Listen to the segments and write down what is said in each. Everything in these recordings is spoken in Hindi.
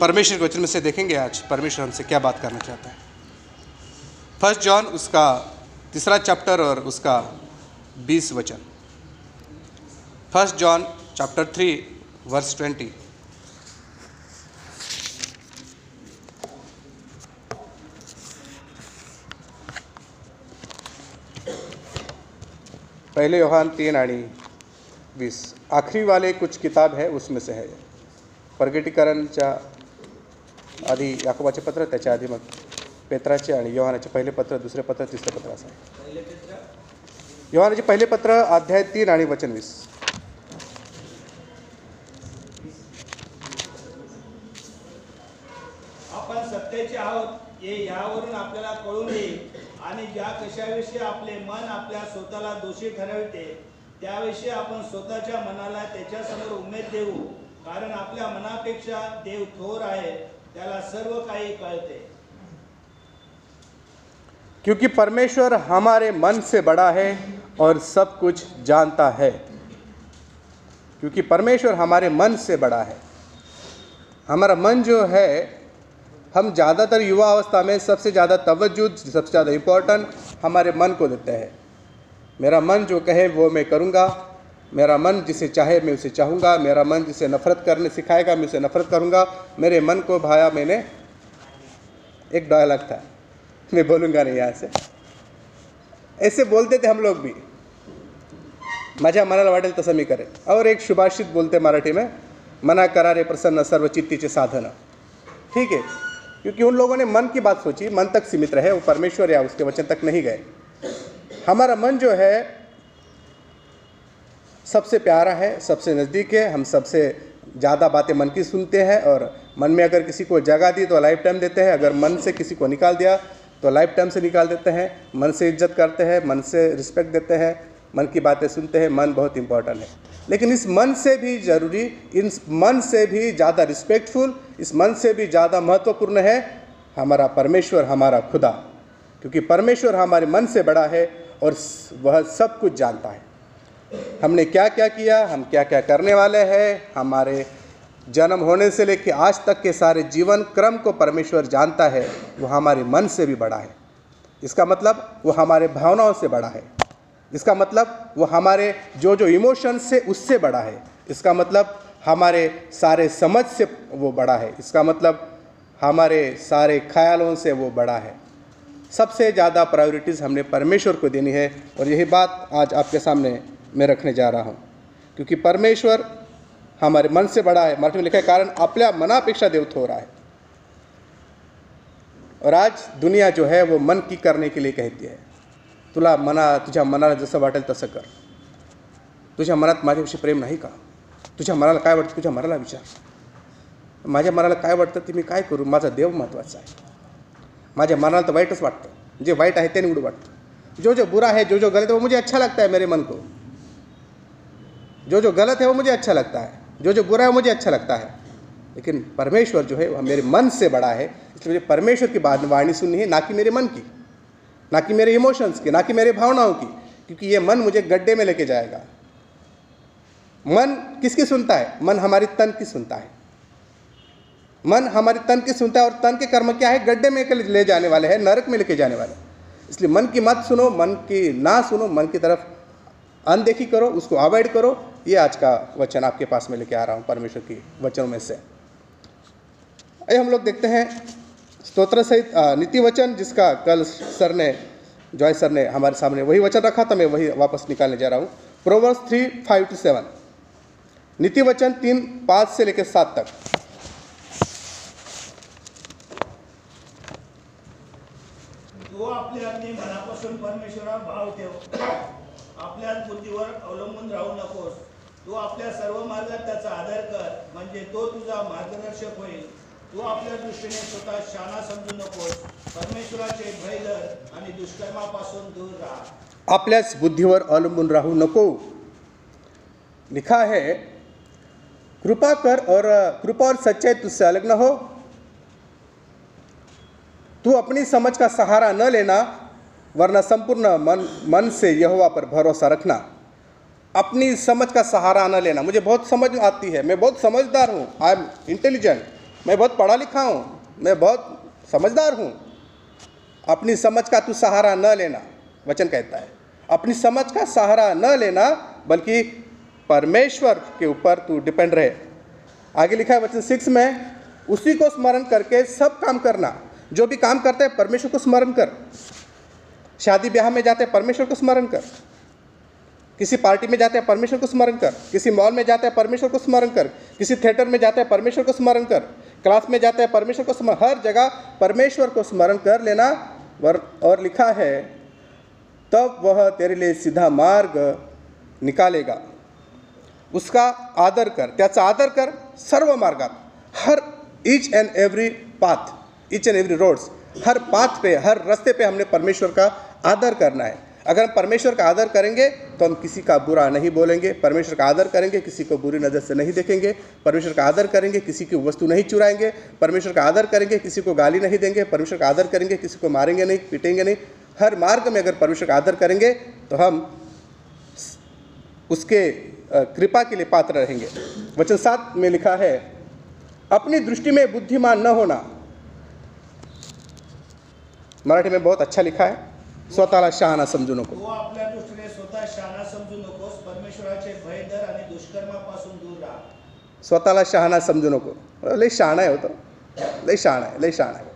परमेश्वर के वचन में से देखेंगे आज परमेश्वर हमसे क्या बात करना चाहता है। फ़र्स्ट जॉन उसका तीसरा चैप्टर और उसका बीस वचन। First John chapter three verse twenty पहले योहान तीन आणि वीस आखरी वाले कुछ किताब है, उसमें से है। प्रगटीकरणच्या आधी याकोबाचे पत्र त्याच्या आधी मग पेत्राचे आणि योहानाचे पहिले पत्र दुसरे पत्र तिसरे पत्र असं. योहानाचे पहिले पत्र अध्याय तीन आणि वचन वीस. आपण सत्तेचे आहोत हे यावरून आपल्याला कळून येईल. आणि ज्या कशाविषयी आपले मन आपल्या स्वतःला दोषी ठरविते त्याविषयी आपण स्वतःच्या मनाला त्याच्यासमोर उमेद देऊ. कारण आपल्या मनापेक्षा देव थोर आहे. त्याला सर्व काही क्योंकि परमेश्वर हमारे मन से बड़ा है और सब कुछ जानता है। क्योंकि परमेश्वर हमारे मन से बड़ा है। हमारा मन जो है, हम ज़्यादातर युवा अवस्था में सबसे ज़्यादा तवज्जो, सबसे ज़्यादा इम्पोर्टेंट हमारे मन को देते हैं। मेरा मन जो कहे वो मैं करूँगा। मेरा मन जिसे चाहे मैं उसे चाहूँगा, मेरा मन जिसे नफ़रत करने सिखाएगा, मैं उसे नफ़रत करूँगा। मेरे मन को भाया मैंने एक डायलॉग था। मैं बोलूँगा नहीं यहाँ से। ऐसे बोलते थे हम लोग भी। माझ्या मनाला वाटेल तसं मी करेन। और एक सुभाषित बोलते मराठी में, मना करा करारे प्रसन्न सर्व चित्तीचे साधन. ठीक है। क्योंकि उन लोगों ने मन की बात सोची, मन तक सीमित रहे, वो परमेश्वर या उसके वचन तक नहीं गए। हमारा मन जो है सबसे प्यारा है, सबसे नज़दीक है, हम सबसे ज़्यादा बातें मन की सुनते हैं और मन में अगर किसी को जगह दी तो लाइफ टाइम देते हैं, अगर मन से किसी को निकाल दिया तो लाइफ टाइम से निकाल देते हैं, मन से इज़्ज़त करते हैं, मन से रिस्पेक्ट देते हैं, मन की बातें सुनते हैं, मन बहुत इंपॉर्टेंट है। लेकिन इस मन से भी ज़रूरी इन मन से भी ज़्यादा रिस्पेक्टफुल इस मन से भी ज़्यादा महत्वपूर्ण है हमारा परमेश्वर, हमारा खुदा। क्योंकि परमेश्वर हमारे मन से बड़ा है और वह सब कुछ जानता है। हमने क्या क्या किया, हम क्या क्या करने वाले हैं, हमारे जन्म होने से लेकर आज तक के सारे जीवन क्रम को परमेश्वर जानता है, वो हमारे मन से भी बड़ा है। इसका मतलब वो हमारे भावनाओं से बड़ा है। इसका मतलब वो हमारे जो जो इमोशंस से उससे बड़ा है। इसका मतलब हमारे सारे समझ से वो बड़ा है। इसका मतलब हमारे सारे ख्यालों से वो बड़ा है। सबसे ज़्यादा प्रायोरिटीज़ हमने परमेश्वर को देनी है। और यही बात आज आपके सामने मैं रखने जा रहा हूँ। क्योंकि परमेश्वर हमारे मन से बड़ा है मराठी में लिखा है, कारण आपल्या मनापेक्षा देव थोरा है। और आज दुनिया जो है, वो मन की करने के लिए कहती है, तुला मना तुझ्या मनाला जसं वाटेल तसं कर। तुझ्या मनात माझ्याविषयी प्रेम नाही का? तुझ्या मनाला काय वाटतं? तुझ्या मनाला विचार. माझ्या मनाला काय वाटतं? ते मी काय करू? माझा देव महत्त्वाचा आहे. माझ्या मनाला तर वाईटच वाटतं. जे वाईट आहे ते निवडू वाटतं. जो जो बुरा है जो जो गलत है वो मुझे अच्छा लगता है मेरे मन को. जो जो गलत है वो मुझे अच्छा लगता है, जो जो बुरा है मुझे अच्छा लगता है। लेकिन परमेश्वर जो है वह मेरे मन से बड़ा है, इसलिए मुझे परमेश्वर की बात वाणी सुननी है, ना कि मेरे मन की, ना कि मेरे इमोशंस की, ना कि मेरे भावनाओं की, क्योंकि ये मन मुझे गड्ढे में लेके जाएगा। मन किसकी सुनता है? मन हमारी तन की सुनता है। मन हमारी तन की सुनता है और तन के कर्म क्या है? गड्ढे में ले जाने वाले हैं, नरक में लेके जाने वाले। इसलिए मन की मत सुनो, मन की ना सुनो, मन की तरफ़ अनदेखी करो, उसको अवॉइड करो ये आज का वचन आपके पास में लेके आ रहा हूँ, परमेश्वर की वचनों में से। ये हम लोग देखते हैं स्तोत्र सहित नीति वचन जिसका कल सर ने, जॉय सर ने हमारे सामने वही वचन रखा था, मैं वही वापस निकालने जा रहा हूँ। Proverbs three five two seven. नीति वचन तीन पाँच से लेकर सात तक तू आपल्या अगदी मनापासून परमेश्वरावर भाव ठेव आपल्या बुद्धीवर अवलंबून राहू नकोस तू आपल्या सर्व त्याचा आदर कर तो तुझा मार्गदर्शक होईल. तू आपल्या दृष्टीने स्वतः शाना समजू नकोस, परमेश्वराचे भय धर आणि दुष्कर्मापासून दूर राहा. आपल्याच बुद्धीवर अवलंबून राहू नको. लिखा है, कृपा कर और, कृपा और सच्चाई तुझसे अलग न हो। तू अपनी समझ का सहारा न लेना, वरना संपूर्ण मन मन से यहोवा पर भरोसा रखना। अपनी समझ का सहारा न लेना। मुझे बहुत समझ आती है। मैं बहुत समझदार हूँ। आई एम इंटेलिजेंट मैं बहुत पढ़ा लिखा हूँ। मैं बहुत समझदार हूँ। अपनी समझ का तू सहारा न लेना, वचन कहता है। अपनी समझ का सहारा न लेना, बल्कि परमेश्वर के ऊपर तू डिपेंड रहे। आगे लिखा है वचन सिक्स में, उसी को स्मरण करके सब काम करना। जो भी काम करते हैं, परमेश्वर को स्मरण कर। शादी ब्याह में जाते परमेश्वर को स्मरण कर। किसी पार्टी में जाते हैं परमेश्वर को स्मरण कर। किसी मॉल में जाते हैं परमेश्वर को स्मरण कर। किसी थिएटर में जाते हैं परमेश्वर को स्मरण कर। क्लास में जाते हैं परमेश्वर को स्मरण, हर जगह परमेश्वर को स्मरण कर लेना। और लिखा है, तब वह तेरे लिए सीधा मार्ग निकालेगा। उसका आदर कर। त्याचा आदर कर? सर्व मार्गात। हर each and every path each and every roads her path पे, हर रास्ते पे हमने परमेश्वर का आदर करना है। अगर हम परमेश्वर का आदर करेंगे तो हम किसी का बुरा नहीं बोलेंगे। परमेश्वर का आदर करेंगे, किसी को बुरी नज़र से नहीं देखेंगे। परमेश्वर का आदर करेंगे, किसी की वस्तु नहीं चुराएँगे। परमेश्वर का आदर करेंगे, किसी को गाली नहीं देंगे। परमेश्वर का आदर करेंगे, किसी को मारेंगे नहीं, पीटेंगे नहीं। हर मार्ग में अगर परमेश्वर का आदर करेंगे तो हम उसके कृपा के लिए पात्र रहेंगे। वचन सात में लिखा है, अपनी दृष्टि में बुद्धिमान न होना। मराठी में बहुत अच्छा लिखा है। स्वतःला शहाणा समजू नको. तो आपल्या दृष्टीने स्वतः शहाणा समजू नकोस परमेश्वराचे भय धर आणि दुष्कर्मापासून दूर राहा. स्वतःला शहाणा समजू नको. लय शहाणा आहे होतं लय शहाणा आहे लय शहाणा आहे.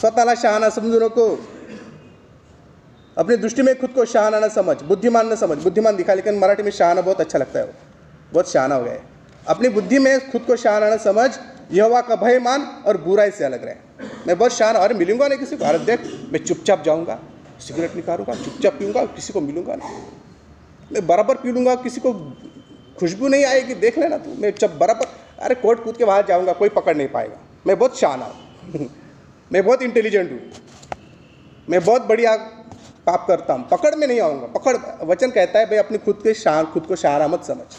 स्वतःला शहाणा समजू नको. अपनी दृष्टि में खुद को शहाना न समझ बुद्धिमान न समझ. बुद्धिमान दिखा लेकिन मराठी में शहाना बहुत अच्छा लगता है वो. बहुत शहाना हो गया है. अपनी बुद्धि में खुद को शहाना न समझ यहोवा का भय मान और बुराई से अलग रहे. मैं बहुत शहाना अरे मिलूँगा नहीं किसी को? अरे देख मैं चुपचाप जाऊँगा. सिगरेट निकालूँगा, चुपचाप पीऊँगा, किसी को मिलूँगा नहीं। मैं बराबर पी लूँगा, किसी को खुशबू नहीं आएगी, देख लेना तू। मैं जब बराबर, अरे कोर्ट कूद के बाहर जाऊँगा, कोई पकड़ नहीं पाएगा। मैं बहुत शाना हूँ। मैं बहुत इंटेलिजेंट हूँ। मैं बहुत बढ़िया पाप करता हूँ। पकड़ में नहीं आऊँगा, पकड़। वचन कहता है, भाई, अपनी खुद के शान, खुद को सहारा मत समझ।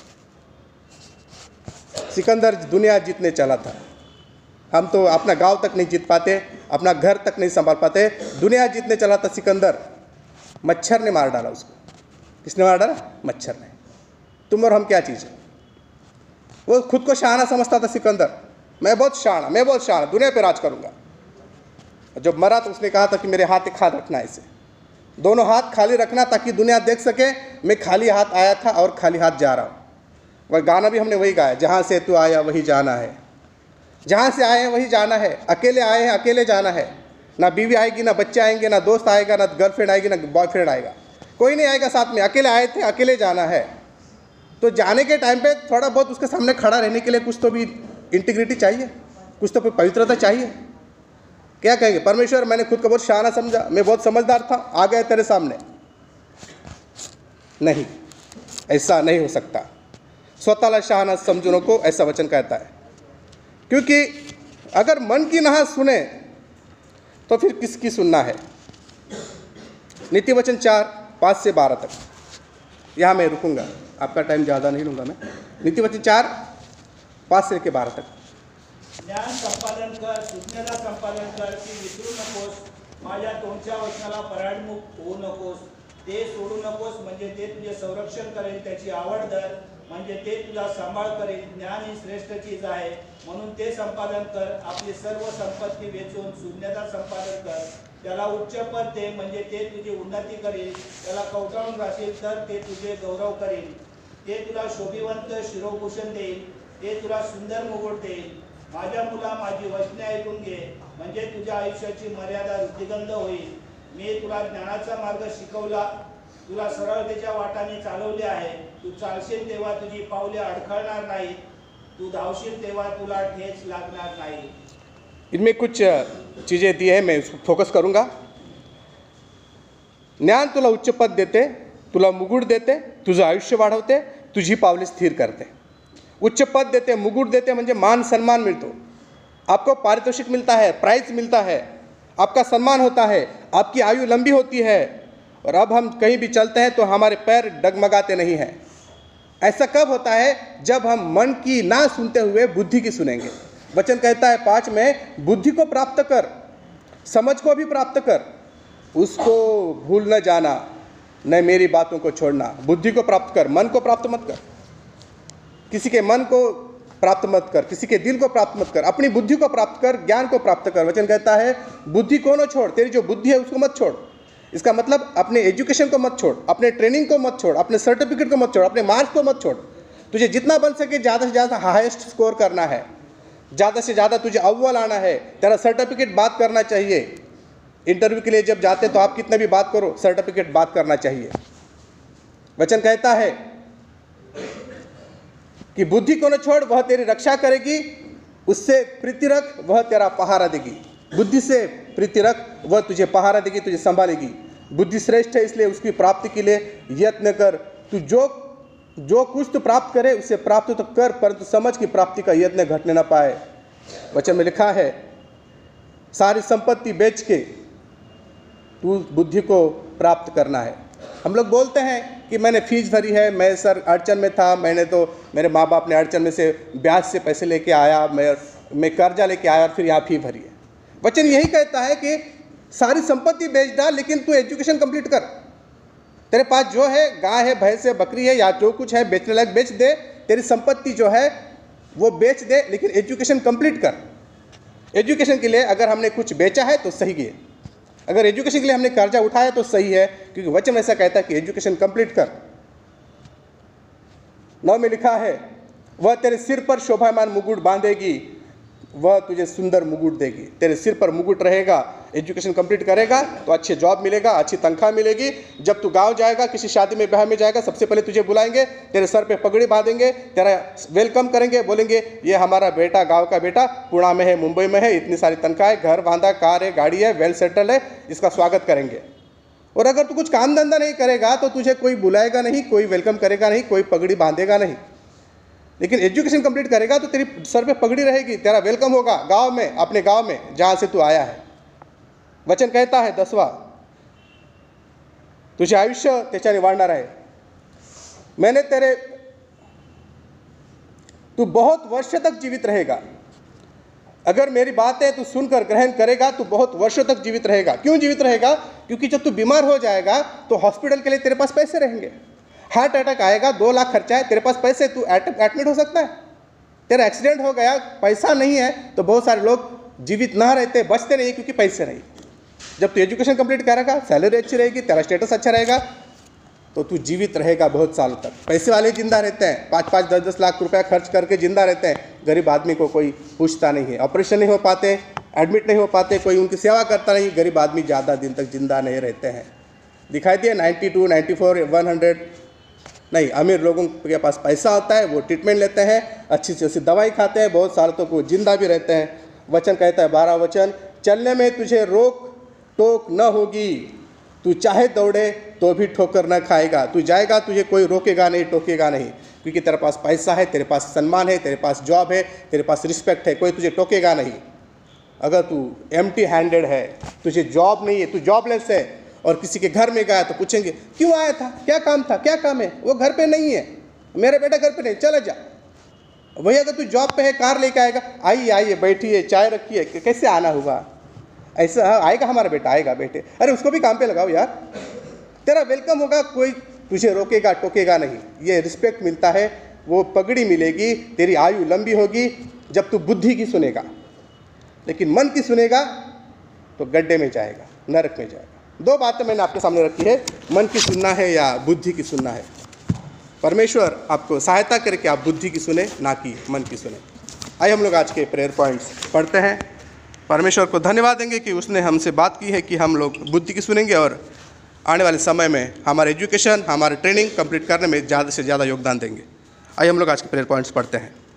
सिकंदर, दुनिया जीतने चला था। हम तो अपना गाँव तक नहीं जीत पाते, अपना घर तक नहीं संभाल पाते। दुनिया जीतने चला था सिकंदर। मच्छर ने मार डाला उसको। किसने मार डाला? मच्छर ने। तुम और हम क्या चीज़ है? वो खुद को शहाना समझता था सिकंदर। मैं बहुत शहाना मैं बहुत शहाना दुनिया पे राज करूँगा। जब मरा तो उसने कहा था कि मेरे हाथ एक हाथ रखना इसे। दोनों हाथ खाली रखना ताकि दुनिया देख सके, मैं खाली हाथ आया था और खाली हाथ जा रहा हूँ। वह गाना भी हमने वही गाया, जहाँ से तू आया वही जाना है। जहाँ से आए हैं, वहीं जाना है। अकेले आए हैं, अकेले जाना है। ना बीवी आएगी, ना बच्चे आएँगे, ना दोस्त आएगा, ना गर्लफ्रेंड आएगी, ना बॉयफ्रेंड आएगा। कोई नहीं आएगा साथ में। अकेले आए थे, अकेले जाना है। तो जाने के टाइम पे थोड़ा बहुत उसके सामने खड़ा रहने के लिए कुछ तो भी इंटीग्रिटी चाहिए। कुछ तो पवित्रता चाहिए। क्या कहेंगे? परमेश्वर, मैंने खुद को बहुत शाना समझा। मैं बहुत समझदार था। आ गया तेरे सामने। नहीं, ऐसा नहीं हो सकता। स्वतःला शहाना समझू नको ऐसा वचन कहता है। क्योंकि अगर मन की नहा सुने तो फिर किसकी सुनना है? नीति वचन चार, पाँच से बारह तक। यहाँ मैं रुकूँगा। आपका टाइम ज़्यादा नहीं लूँगा मैं। नीति वचन चार, पाँच से लेकर बारह तक। ज्ञान संपादन कर, सुज्ञता संपादन कर विसरू नकोस माझ्या तोंडच्या वचनाला पराडमुख होऊ नकोस, ते सोडू नकोस, म्हणजे ते तुझे संरक्षण करेल त्याची आवड धर म्हणजे ते तुझा सांभाळ करेल ज्ञान ही श्रेष्ठ चीज आहे. म्हणून ते संपादन कर आपली सर्व संपत्ती वेचून शून्यता संपादन कर. त्याला उच्च पद दे म्हणजे ते तुझी उन्नती करेल. त्याला कवटाळून राहशील तर ते तुझे गौरव करेल. ते तुला शोभिवंत शिरोभूषण देईल. ते तुला सुंदर मुकुट देईल. माझ्या मुला माझी वचने ऐकून घे. म्हणजे तुझ्या आयुष्याची मर्यादा वृद्धिगंध होईल. मी तुला ज्ञानाचा मार्ग शिकवला. तुला सरळतेच्या वाटाने चालवले आहे. तू चालशील तुझी पावले अडखळणार नाही. तू धावशील तुला ठेच लागणार नाही. इनमें कुछ चीज़ें दी है, मैं उसको फोकस करूँगा। ज्ञान तुला उच्च पद देते, तुला मुकुट देते, तुझं आयुष्य वाढवते, तुझी पावले स्थिर करते. उच्च पद देते मुकुट देते म्हणजे मान, सन्मान मिळतो. आपको पारितोषिक मिलता है प्राइज मिलता है, आपका सम्मान होता है, आपकी आयु लंबी होती है, और अब हम कहीं भी चलते हैं तो हमारे पैर डगमगाते नहीं हैं। ऐसा कब होता है जब हम मन की ना सुनते हुए बुद्धि की सुनेंगे? वचन कहता है पाँच में, बुद्धि को प्राप्त कर, समझ को भी प्राप्त कर, उसको भूल न जाना, न मेरी बातों को छोड़ना। बुद्धि को प्राप्त कर, मन को प्राप्त मत कर। किसी के मन को प्राप्त मत कर, किसी के दिल को प्राप्त मत कर, अपनी बुद्धि को प्राप्त कर, ज्ञान को प्राप्त कर। वचन कहता है, बुद्धि को न छोड़, तेरी जो बुद्धि है उसको मत छोड़। इसका मतलब अपने एजुकेशन को मत छोड़, अपने ट्रेनिंग को मत छोड़, अपने सर्टिफिकेट को मत छोड़, अपने मार्क्स को मत छोड़। तुझे जितना बन सके ज़्यादा से ज़्यादा हाईएस्ट स्कोर करना है। ज़्यादा से ज़्यादा तुझे अव्वल आना है। तेरा सर्टिफिकेट बात करना चाहिए। इंटरव्यू के लिए जब जाते तो आप कितने भी बात करो सर्टिफिकेट बात करना चाहिए। वचन कहता है कि बुद्धि को न छोड़, वह तेरी रक्षा करेगी, उससे प्रीति रख वह तेरा पहारा देगी। बुद्धि से प्रीति रख वह तुझे पहारा देगी, तुझे संभालेगी। बुद्धि श्रेष्ठ है इसलिए उसकी प्राप्ति के लिए यत्न कर। तू जो जो कुछ तो प्राप्त करे, उसे प्राप्त तो कर, परंतु समझ की प्राप्ति का यत्न घटने ना पाए। वचन में लिखा है, सारी संपत्ति बेच के तू बुद्धि को प्राप्त करना है। हम लोग बोलते हैं कि मैंने फ़ीस भरी है, मैं सर अड़चन में था, मैंने तो मेरे माँ बाप ने अड़चन में से ब्याज से पैसे लेके आया, मैं मैं कर्जा लेके आया और फिर यहाँ फ़ी भरी है। वचन यही कहता है कि सारी संपत्ति बेच डाल, लेकिन तू एजुकेशन कंप्लीट कर। तेरे पास जो है, गाय है, भैंस है, बकरी है, या जो कुछ है, बेचने लायक बेच दे। तेरी संपत्ति जो है, वो बेच दे, लेकिन एजुकेशन कंप्लीट कर। एजुकेशन के लिए अगर हमने कुछ बेचा है तो सही है। अगर एजुकेशन के लिए हमने कर्जा उठाया तो सही है, क्योंकि वचन ऐसा कहता है कि एजुकेशन कंप्लीट कर। नौ में लिखा है, वह तेरे सिर पर शोभामान मुकुट बांधेगी। वह तुझे सुंदर मुकुट देगी। तेरे सिर पर मुकुट रहेगा एजुकेशन कंप्लीट करेगा तो अच्छे जॉब मिलेगा, अच्छी तनख्वाह मिलेगी। जब तू गाँव जाएगा, किसी शादी में ब्याह में जाएगा, सबसे पहले तुझे बुलाएँगे, तेरे सर पे पगड़ी बांधेंगे, तेरा वेलकम करेंगे, बोलेंगे, ये हमारा बेटा, गाँव का बेटा, पुणे में है, मुंबई में है, इतनी सारी तनख्वाह है, घर बांधा, कार है, गाड़ी है वेल सेटल है, इसका स्वागत करेंगे। और अगर तू कुछ काम धंधा नहीं करेगा तो तुझे कोई बुलाएगा नहीं, कोई वेलकम करेगा नहीं, कोई पगड़ी बांधेगा नहीं। लेकिन एजुकेशन कंप्लीट करेगा तो तेरी सर पे पगड़ी रहेगी, तेरा वेलकम होगा गाँव में, अपने गाँव में, जहाँ से तू आया है। वचन कहता है दसवा, तुझे आयुष्य त्याच्याने वाढणार आहे मैंने तेरे, तू बहुत वर्ष तक जीवित रहेगा। अगर मेरी बातें तू सुनकर ग्रहण करेगा तो बहुत वर्षों तक जीवित रहेगा। क्यों जीवित रहेगा? क्योंकि जब तू बीमार हो जाएगा तो हॉस्पिटल के लिए तेरे पास पैसे रहेंगे। हार्ट अटैक आएगा, दो लाख खर्चा है, तेरे पास पैसे, तू एडमिट हो सकता है। तेरा एक्सीडेंट हो गया, पैसा नहीं है तो बहुत सारे लोग जीवित ना रहते, बचते नहीं, क्योंकि पैसे नहीं। जब तू एजुकेशन कंप्लीट करेगा सैलरी अच्छी रहेगी, तेरा स्टेटस अच्छा रहेगा तो तू जीवित रहेगा बहुत सालों तक। पैसे वाले ज़िंदा रहते हैं, पाँच पाँच, दस दस लाख रुपया खर्च करके ज़िंदा रहते हैं। गरीब आदमी को कोई पूछता नहीं है ऑपरेशन नहीं हो पाते एडमिट नहीं हो पाते, कोई उनकी सेवा करता नहीं, गरीब आदमी ज़्यादा दिन तक ज़िंदा नहीं रहते हैं। दिखाई दिए ninety two ninety four one hundred नहीं, अमीर लोगों के पास पैसा आता है, वो ट्रीटमेंट लेते हैं, अच्छी से अच्छी दवाई खाते हैं, बहुत साल तक वो ज़िंदा भी रहते हैं। वचन कहता है, बारह वचन, चलने में तुझे रोक टोक न होगी। तू चाहे दौड़े तो भी ठोकर न खाएगा। तू जाएगा, तुझे कोई रोकेगा नहीं, टोकेगा नहीं। क्योंकि तेरे पास पैसा है, तेरे पास सम्मान है, तेरे पास जॉब है, तेरे पास रिस्पेक्ट है, कोई तुझे टोकेगा नहीं। अगर तू एम हैंडेड है, तुझे जॉब नहीं है, तू जॉबलेस है और किसी के घर में गया तो पूछेंगे क्यों आया था? क्या काम था? क्या काम है? वो घर पे नहीं है। मेरा बेटा घर पे नहीं चला जा। वही अगर तू जॉब पे है कार लेके आएगा आइए आइए बैठिए चाय रखिए कैसे आना हुआ? ऐसा हाँ, आएगा हमारा बेटा आएगा बेटे। अरे उसको भी काम पे लगाओ यार। तेरा वेलकम होगा कोई तुझे रोकेगा टोकेगा नहीं। ये रिस्पेक्ट मिलता है वो पगड़ी मिलेगी तेरी आयु लंबी होगी जब तू बुद्धि की सुनेगा। लेकिन मन की सुनेगा तो गड्ढे में जाएगा नरक में जाएगा। दो बातें मैंने आपके सामने रखी है। मन की सुनना है या बुद्धि की सुनना है? परमेश्वर आपको सहायता करे कि आप बुद्धि की सुने, ना कि मन की सुने। आइए हम लोग आज के प्रेयर पॉइंट्स पढ़ते हैं। परमेश्वर को धन्यवाद देंगे कि उसने हमसे बात की है कि हम लोग बुद्धि की सुनेंगे और आने वाले समय में हमारे एजुकेशन हमारे ट्रेनिंग कंप्लीट करने में ज़्यादा से ज़्यादा योगदान देंगे। आइए हम लोग आज के प्रेयर पॉइंट्स पढ़ते हैं।